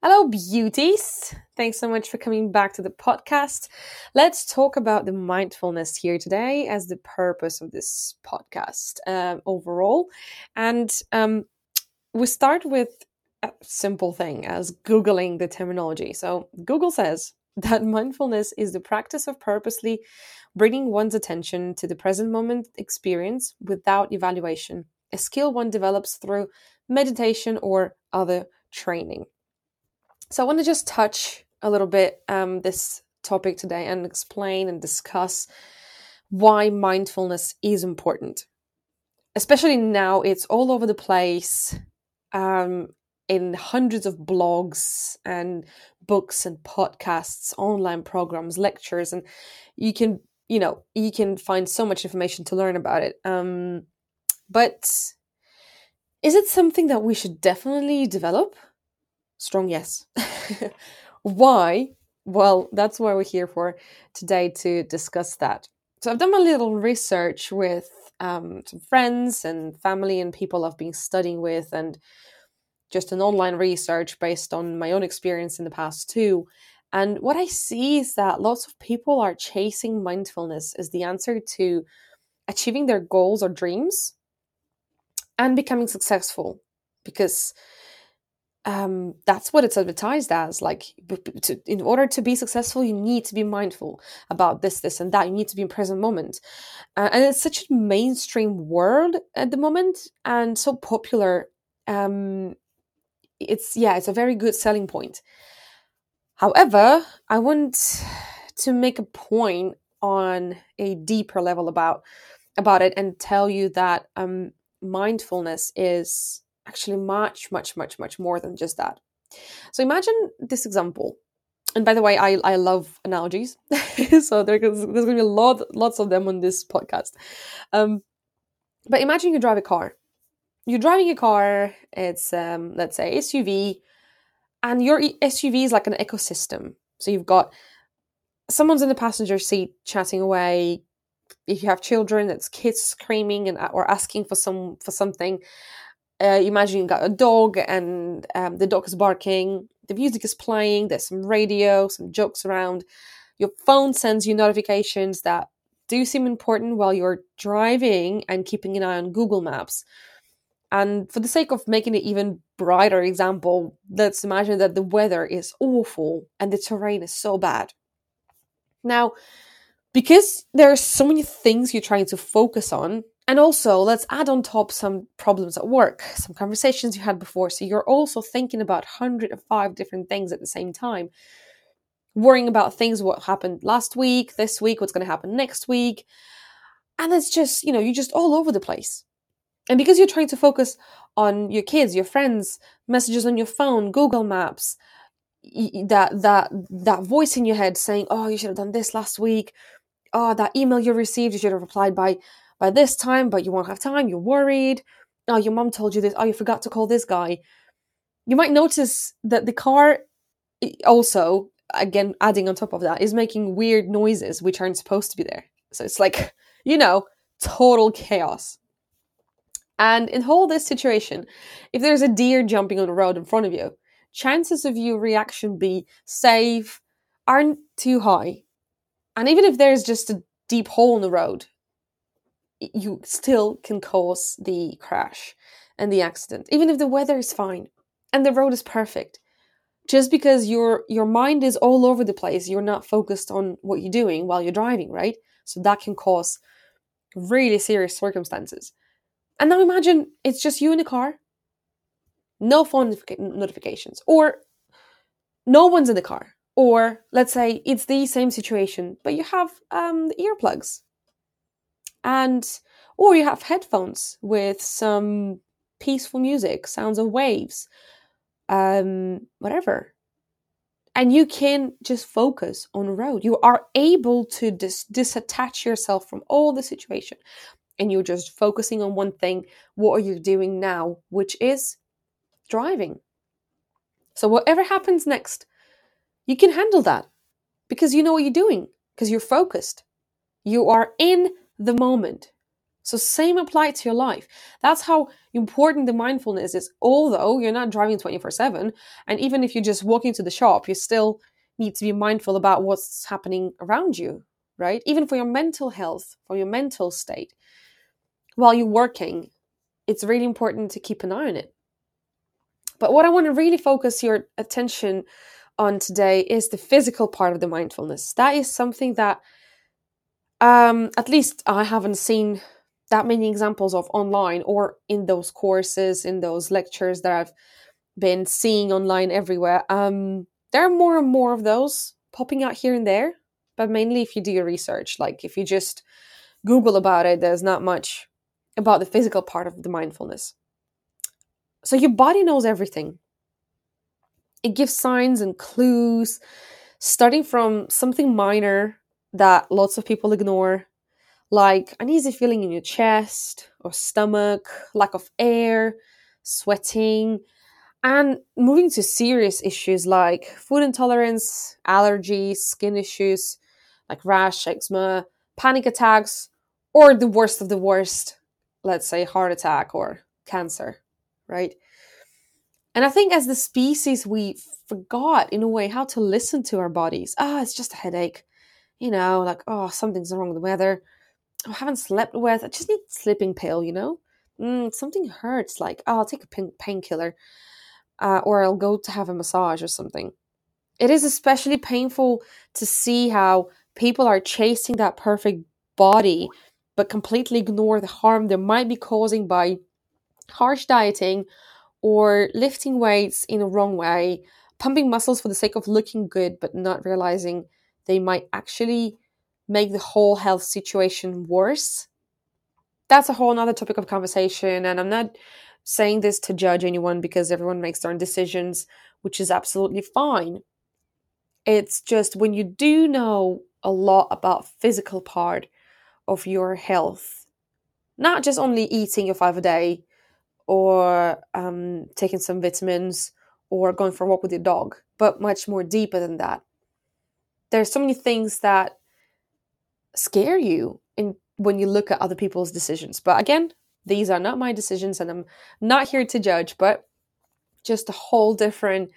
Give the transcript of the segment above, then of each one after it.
Hello, beauties. Thanks so much for coming back to the podcast. Let's talk about the mindfulness here today as the purpose of this podcast um, overall. And um, we start with a simple thing as Googling the terminology. So, Google says that mindfulness is the practice of purposely bringing one's attention to the present moment experience without evaluation, a skill one develops through meditation or other training. So I want to just touch a little bit um, this topic today and explain and discuss why mindfulness is important. Especially now, it's all over the place um, in hundreds of blogs and books and podcasts, online programs, lectures, and you can, you know, you can find so much information to learn about it. Um, but is it something that we should definitely develop? Strong yes. Why? Well, that's why we're here for today to discuss that. So I've done a little research with um, some friends and family and people I've been studying with, and just an online research based on my own experience in the past too. And what I see is that lots of people are chasing mindfulness as the answer to achieving their goals or dreams and becoming successful because um, that's what it's advertised as. Like, to, in order to be successful, you need to be mindful about this, this, and that. You need to be in present moment, uh, and it's such a mainstream word at the moment and so popular. Um, it's yeah, it's a very good selling point. However, I want to make a point on a deeper level about about it and tell you that um, mindfulness is actually much, much, much, much more than just that. So imagine this example. And by the way, I, I love analogies. so there's, there's going to be a lot, lots of them on this podcast. Um, but imagine you drive a car. You're driving a car, it's, um, let's say, SUV, and your SUV is like an ecosystem. So you've got someone's in the passenger seat chatting away. If you have children, that's kids screaming and or asking for some for something uh, imagine you got a dog and um, the dog is barking the music is playing there's some radio some jokes around your phone sends you notifications that do seem important while you're driving and keeping an eye on google maps. And for the sake of making it even brighter example let's imagine that the weather is awful and the terrain is so bad. Now because there are so many things you're trying to focus on and also, let's add on top some problems at work, some conversations you had before. So you're also thinking about 105 different things at the same time, worrying about things what happened last week, this week, what's going to happen next week. And it's just, you know, you're just all over the place. And because you're trying to focus on your kids, your friends, messages on your phone, Google Maps, that that that voice in your head saying, "Oh, you should have done this last week." Oh, that email you received, you should have replied by by this time, but you won't have time, you're worried. Oh, your mom told you this. Oh, you forgot to call this guy. You might notice that the car also, again, adding on top of that, is making weird noises which aren't supposed to be there. So it's like, you know, total chaos. And in all this situation, if there's a deer jumping on the road in front of you, chances of your reaction be safe aren't too high. And even if there's just a deep hole in the road, you still can cause the crash and the accident, even if the weather is fine and the road is perfect. Just because your your mind is all over the place, you're not focused on what you're doing while you're driving, right? So that can cause really serious circumstances. And now imagine it's just you in the car, no phone notifications, or no one's in the car. Or let's say it's the same situation, but you have um, earplugs and or you have headphones with some peaceful music, sounds of waves, um, whatever. And you can just focus on the road. You are able to dis- disattach yourself from all the situation. And you're just focusing on one thing. What are you doing now? Which is driving. So, whatever happens next, you can handle that because you know what you're doing, because you're focused. You are in the moment. So, same apply to your life. That's how important the mindfulness is. Although you're not driving 24 7, and even if you're just walking to the shop, you still need to be mindful about what's happening around you, right? Even for your mental health, for your mental state. While you're working, it's really important to keep an eye on it. But what I want to really focus your attention on today is the physical part of the mindfulness. That is something that, um, at least I haven't seen that many examples of online or in those courses, in those lectures that I've been seeing online everywhere. Um, there are more and more of those popping out here and there, but mainly if you do your research, like if you just Google about it, there's not much about the physical part of the mindfulness. So your body knows everything. It gives signs and clues, starting from something minor that lots of people ignore, like uneasy feeling in your chest or stomach, lack of air, sweating, and moving to serious issues like food intolerance, allergies, skin issues like rash, eczema, panic attacks, or the worst of the worst, let's say heart attack or cancer, right? And I think as the species, we forgot in a way how to listen to our bodies. Ah, oh, it's just a headache. You know, like, oh, something's wrong with the weather. I haven't slept with. I just need sleeping pill, you know? Mm, something hurts. Like, oh, I'll take a painkiller. Uh, or I'll go to have a massage or something. It is especially painful to see how people are chasing that perfect body but completely ignore the harm they might be causing by harsh dieting or lifting weights in a wrong way, pumping muscles for the sake of looking good but not realizing they might actually make the whole health situation worse. That's a whole other topic of conversation, and I'm not saying this to judge anyone because everyone makes their own decisions, which is absolutely fine. It's just when you do know a lot about physical part of your health, not just only eating your five a day or um, taking some vitamins or going for a walk with your dog, but much more deeper than that. There's so many things that scare you in when you look at other people's decisions. But again, these are not my decisions and I'm not here to judge, but just a whole different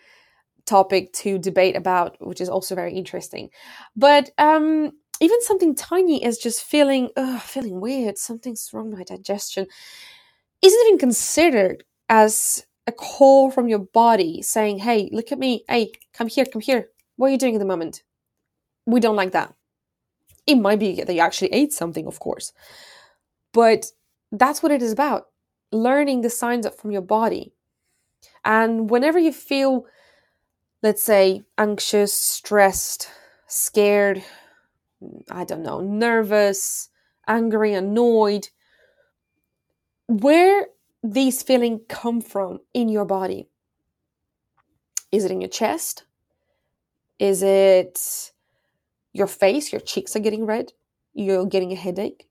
topic to debate about, which is also very interesting. But um, even something tiny as just feeling, ugh, feeling weird, something's wrong with my digestion, isn't even considered as a call from your body saying, hey, look at me, hey, come here, come here. What are you doing at the moment? We don't like that. It might be that you actually ate something, of course. But that's what it is about learning the signs up from your body. And whenever you feel, let's say, anxious, stressed, scared, I don't know, nervous, angry, annoyed, where these feelings come from in your body? Is it in your chest? Is it your face, your cheeks are getting red, you're getting a headache?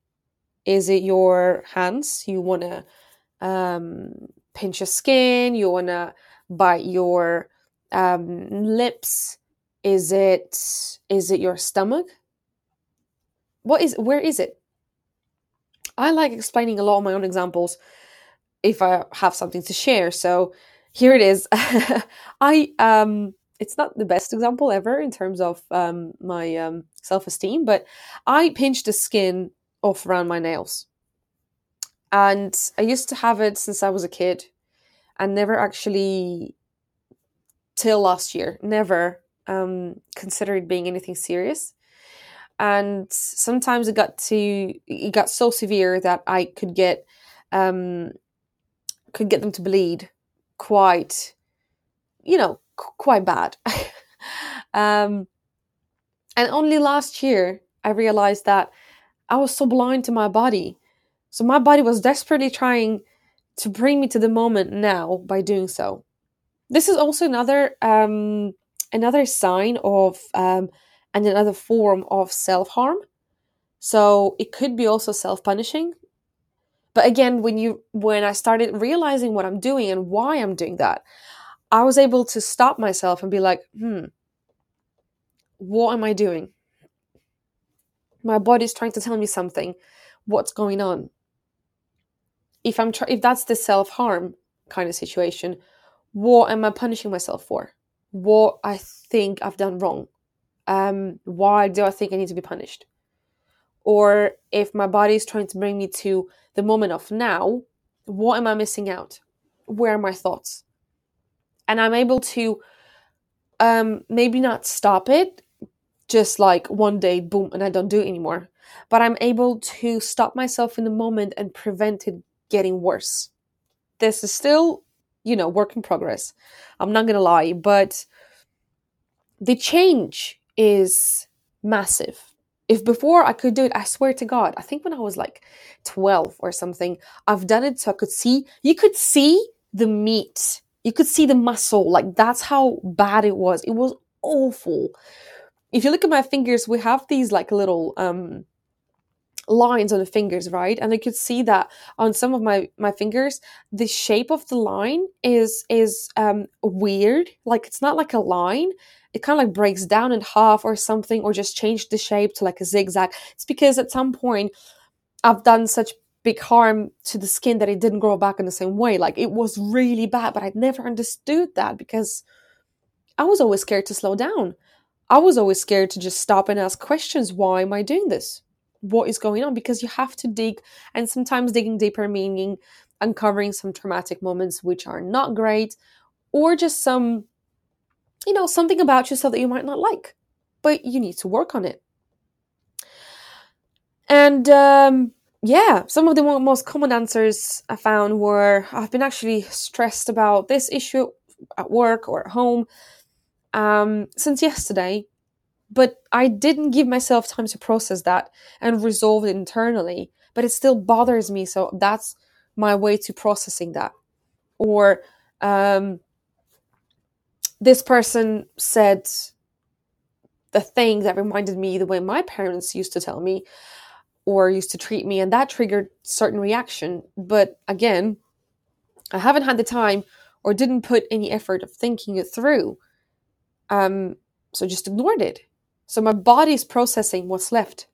Is it your hands? You want to um, pinch your skin, you want to bite your um, lips. Is it is it your stomach? What is where is it? I like explaining a lot of my own examples if I have something to share. So here it is. I um it's not the best example ever in terms of um, my um, self esteem, but I pinched the skin off around my nails. And I used to have it since I was a kid and never actually, till last year, never um, considered being anything serious. And sometimes it got to, it got so severe that I could get, um, could get them to bleed quite, you know, quite bad. um, and only last year I realized that I was so blind to my body. So my body was desperately trying to bring me to the moment now by doing so. This is also another um, another sign of um, and another form of self harm. So it could be also self punishing. But again, when you when I started realizing what I'm doing and why I'm doing that, I was able to stop myself and be like, hmm, what am I doing? My body's trying to tell me something. What's going on? if I'm tr- if that's the self harm kind of situation, what am I punishing myself for? What I think I've done wrong? Um, why do I think I need to be punished? Or if my body is trying to bring me to the moment of now, what am I missing out? Where are my thoughts? And I'm able to um, maybe not stop it, just like one day, boom, and I don't do it anymore. But I'm able to stop myself in the moment and prevent it getting worse. This is still, you know, work in progress. I'm not gonna lie, but the change is massive. If before I could do it, I swear to God, I think when I was like 12 or something, I've done it so I could see, you could see the meat, you could see the muscle. Like that's how bad it was. It was awful. If you look at my fingers, we have these like little um lines on the fingers, right? And I could see that on some of my my fingers, the shape of the line is is um weird. Like it's not like a line. It kind of like breaks down in half or something, or just changed the shape to like a zigzag. It's because at some point I've done such big harm to the skin that it didn't grow back in the same way. Like it was really bad, but I'd never understood that because I was always scared to slow down. I was always scared to just stop and ask questions. Why am I doing this? what is going on because you have to dig and sometimes digging deeper meaning uncovering some traumatic moments which are not great or just some you know something about yourself that you might not like but you need to work on it and um, yeah some of the most common answers i found were i've been actually stressed about this issue at work or at home um, since yesterday but I didn't give myself time to process that and resolve it internally. But it still bothers me. So that's my way to processing that. Or um, this person said the thing that reminded me the way my parents used to tell me or used to treat me, and that triggered certain reaction. But again, I haven't had the time or didn't put any effort of thinking it through. Um, so just ignored it. So my body is processing what's left.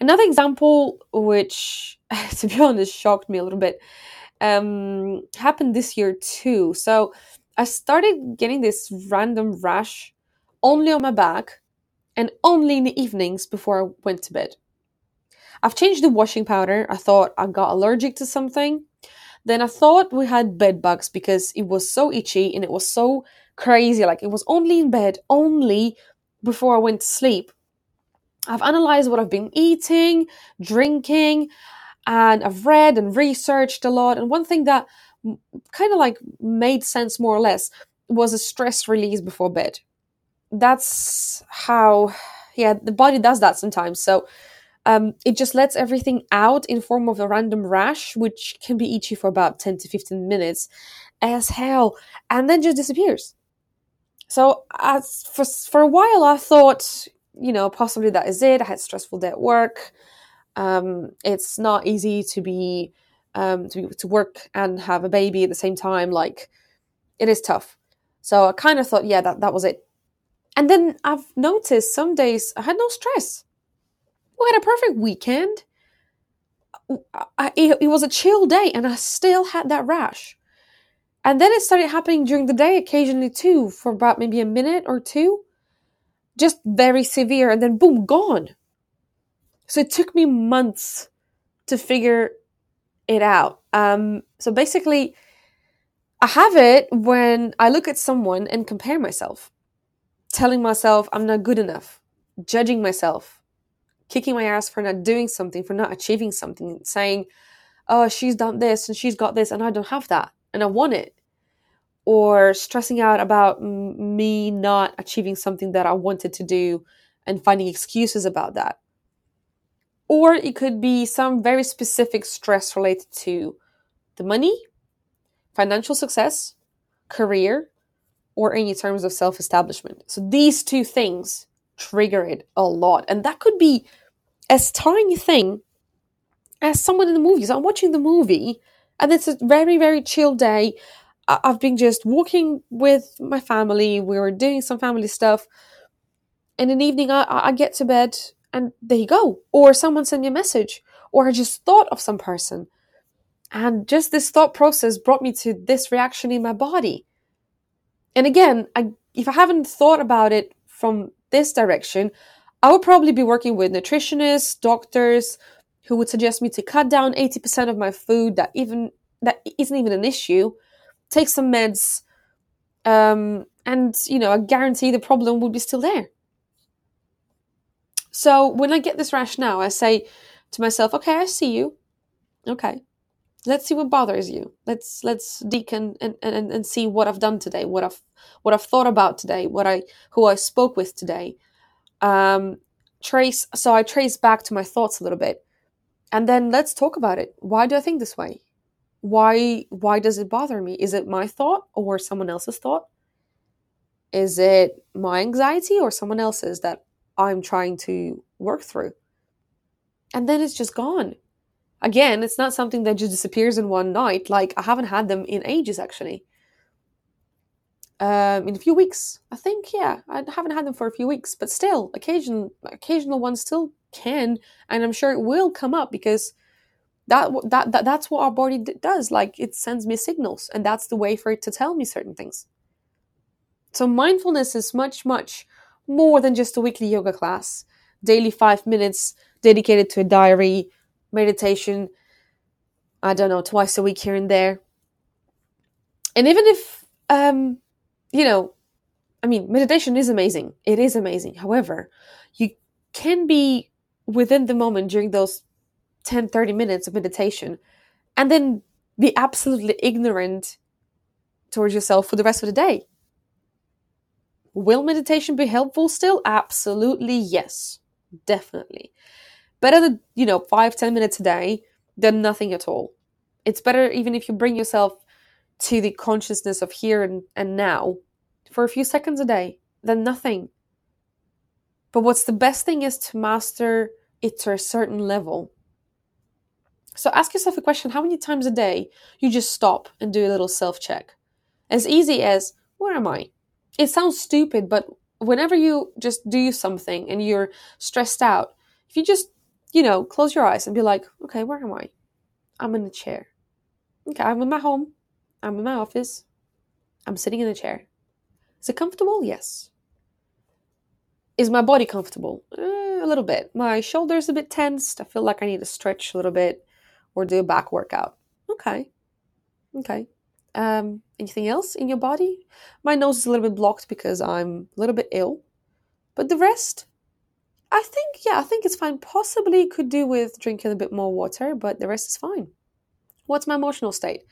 Another example, which to be honest shocked me a little bit, um, happened this year too. So I started getting this random rash only on my back and only in the evenings before I went to bed. I've changed the washing powder. I thought I got allergic to something. Then I thought we had bed bugs because it was so itchy and it was so crazy. Like it was only in bed, only before I went to sleep. I've analyzed what I've been eating, drinking, and I've read and researched a lot. And one thing that kind of like made sense more or less was a stress release before bed. That's how, yeah, the body does that sometimes. So um, it just lets everything out in form of a random rash, which can be itchy for about 10 to 15 minutes as hell, and then just disappears. So as for for a while, I thought, you know, possibly that is it. I had stressful day at work. Um, it's not easy to be um, to be, to work and have a baby at the same time. Like it is tough. So I kind of thought, yeah, that that was it. And then I've noticed some days I had no stress. We had a perfect weekend. I, it, it was a chill day, and I still had that rash. And then it started happening during the day occasionally too, for about maybe a minute or two. Just very severe, and then boom, gone. So it took me months to figure it out. Um, so basically, I have it when I look at someone and compare myself, telling myself I'm not good enough, judging myself, kicking my ass for not doing something, for not achieving something, saying, oh, she's done this and she's got this and I don't have that and I want it or stressing out about m- me not achieving something that I wanted to do and finding excuses about that. Or it could be some very specific stress related to the money, financial success, career, or any terms of self establishment. So these two things trigger it a lot. And that could be as tiny thing as someone in the movie. So I'm watching the movie and it's a very, very chill day. I've been just walking with my family. We were doing some family stuff. And in the evening, I, I get to bed and there you go. Or someone sent me a message. Or I just thought of some person. And just this thought process brought me to this reaction in my body. And again, I, if I haven't thought about it from this direction, I would probably be working with nutritionists, doctors who would suggest me to cut down 80% of my food that even that isn't even an issue, take some meds, um, and you know, I guarantee the problem would be still there. So when I get this rash now, I say to myself, okay, I see you. Okay. Let's see what bothers you. Let's let's decon and, and, and see what I've done today, what I've what I've thought about today, what I who I spoke with today. Um trace so I trace back to my thoughts a little bit. And then let's talk about it. Why do I think this way? Why why does it bother me? Is it my thought or someone else's thought? Is it my anxiety or someone else's that I'm trying to work through? And then it's just gone. Again, it's not something that just disappears in one night. Like I haven't had them in ages actually. Um, in a few weeks, I think. Yeah, I haven't had them for a few weeks, but still, occasional occasional ones still can, and I'm sure it will come up because that that, that that's what our body does. Like it sends me signals, and that's the way for it to tell me certain things. So mindfulness is much much more than just a weekly yoga class, daily five minutes dedicated to a diary, meditation. I don't know, twice a week here and there. And even if, um, you know, I mean, meditation is amazing. It is amazing. However, you can be within the moment during those 10, 30 minutes of meditation and then be absolutely ignorant towards yourself for the rest of the day. Will meditation be helpful still? Absolutely yes. Definitely. Better than, you know, five, ten minutes a day than nothing at all. It's better even if you bring yourself to the consciousness of here and, and now for a few seconds a day than nothing. But what's the best thing is to master it to a certain level. So ask yourself a question how many times a day you just stop and do a little self check? As easy as, where am I? It sounds stupid, but whenever you just do something and you're stressed out, if you just, you know, close your eyes and be like, okay, where am I? I'm in a chair. Okay, I'm in my home. I'm in my office. I'm sitting in a chair. Is it comfortable? Yes. Is my body comfortable? Eh, a little bit. My shoulders a bit tensed. I feel like I need to stretch a little bit or do a back workout. Okay. Okay. Um, anything else in your body? My nose is a little bit blocked because I'm a little bit ill. But the rest, I think, yeah, I think it's fine. Possibly could do with drinking a bit more water, but the rest is fine. What's my emotional state?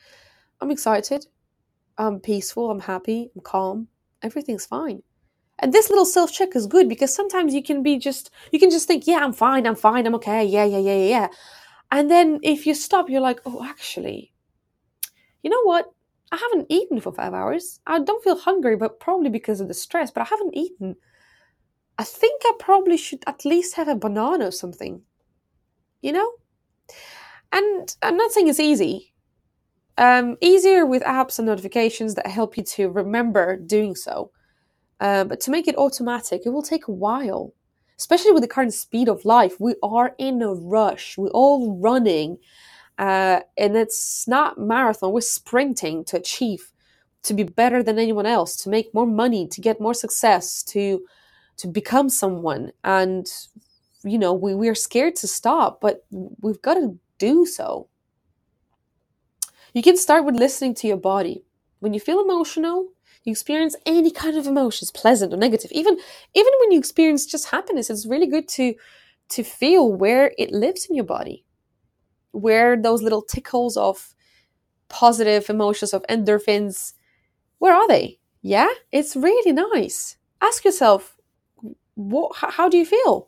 I'm excited. I'm peaceful. I'm happy. I'm calm. Everything's fine. And this little self check is good because sometimes you can be just, you can just think, yeah, I'm fine. I'm fine. I'm okay. Yeah, yeah, yeah, yeah. And then if you stop, you're like, oh, actually, you know what? I haven't eaten for five hours. I don't feel hungry, but probably because of the stress, but I haven't eaten. I think I probably should at least have a banana or something. You know? And I'm not saying it's easy. Um, easier with apps and notifications that help you to remember doing so. Uh, but to make it automatic, it will take a while. Especially with the current speed of life, we are in a rush. We're all running uh, and it's not marathon, we're sprinting to achieve, to be better than anyone else, to make more money, to get more success, to to become someone. And you know, we, we're scared to stop, but we've got to do so. You can start with listening to your body. When you feel emotional, you experience any kind of emotions, pleasant or negative, even even when you experience just happiness, it's really good to to feel where it lives in your body where those little tickles of positive emotions of endorphins where are they yeah it's really nice ask yourself what how do you feel?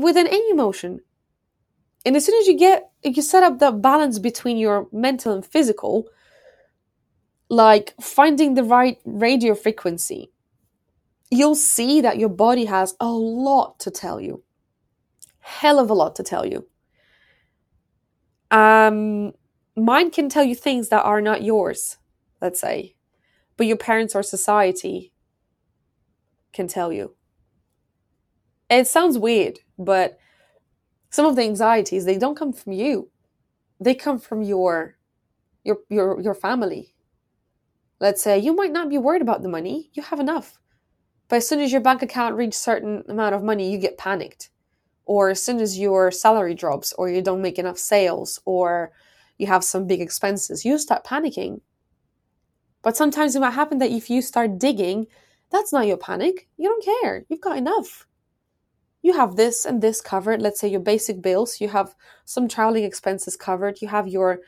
Within any emotion and as soon as you get you set up the balance between your mental and physical like finding the right radio frequency you'll see that your body has a lot to tell you. Hell of a lot to tell you. Um, mind can tell you things that are not yours, let's say, but your parents or society can tell you. It sounds weird, but some of the anxieties they don't come from you. they come from your your your your family. Let's say you might not be worried about the money, you have enough. But as soon as your bank account reaches certain amount of money, you get panicked. Or as soon as your salary drops or you don't make enough sales or you have some big expenses, you start panicking. But sometimes it might happen that if you start digging, that's not your panic. You don't care. You've got enough. You have this and this covered. Let's say your basic bills, you have some traveling expenses covered, you have your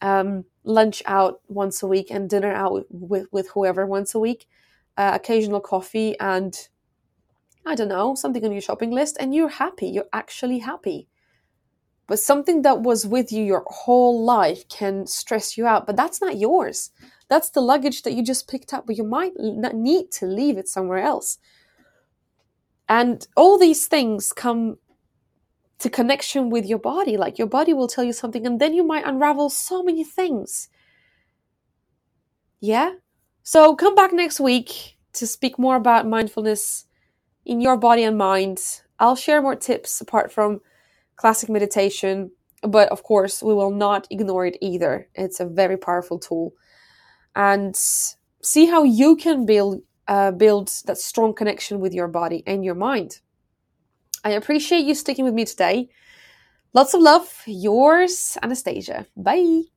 um, lunch out once a week and dinner out with, with whoever once a week, uh, occasional coffee, and I don't know, something on your shopping list, and you're happy. You're actually happy. But something that was with you your whole life can stress you out, but that's not yours. That's the luggage that you just picked up, but you might need to leave it somewhere else. And all these things come to connection with your body. Like your body will tell you something, and then you might unravel so many things. Yeah? So come back next week to speak more about mindfulness in your body and mind. I'll share more tips apart from classic meditation, but of course, we will not ignore it either. It's a very powerful tool. And see how you can build uh, build that strong connection with your body and your mind. I appreciate you sticking with me today. Lots of love, yours, Anastasia. Bye.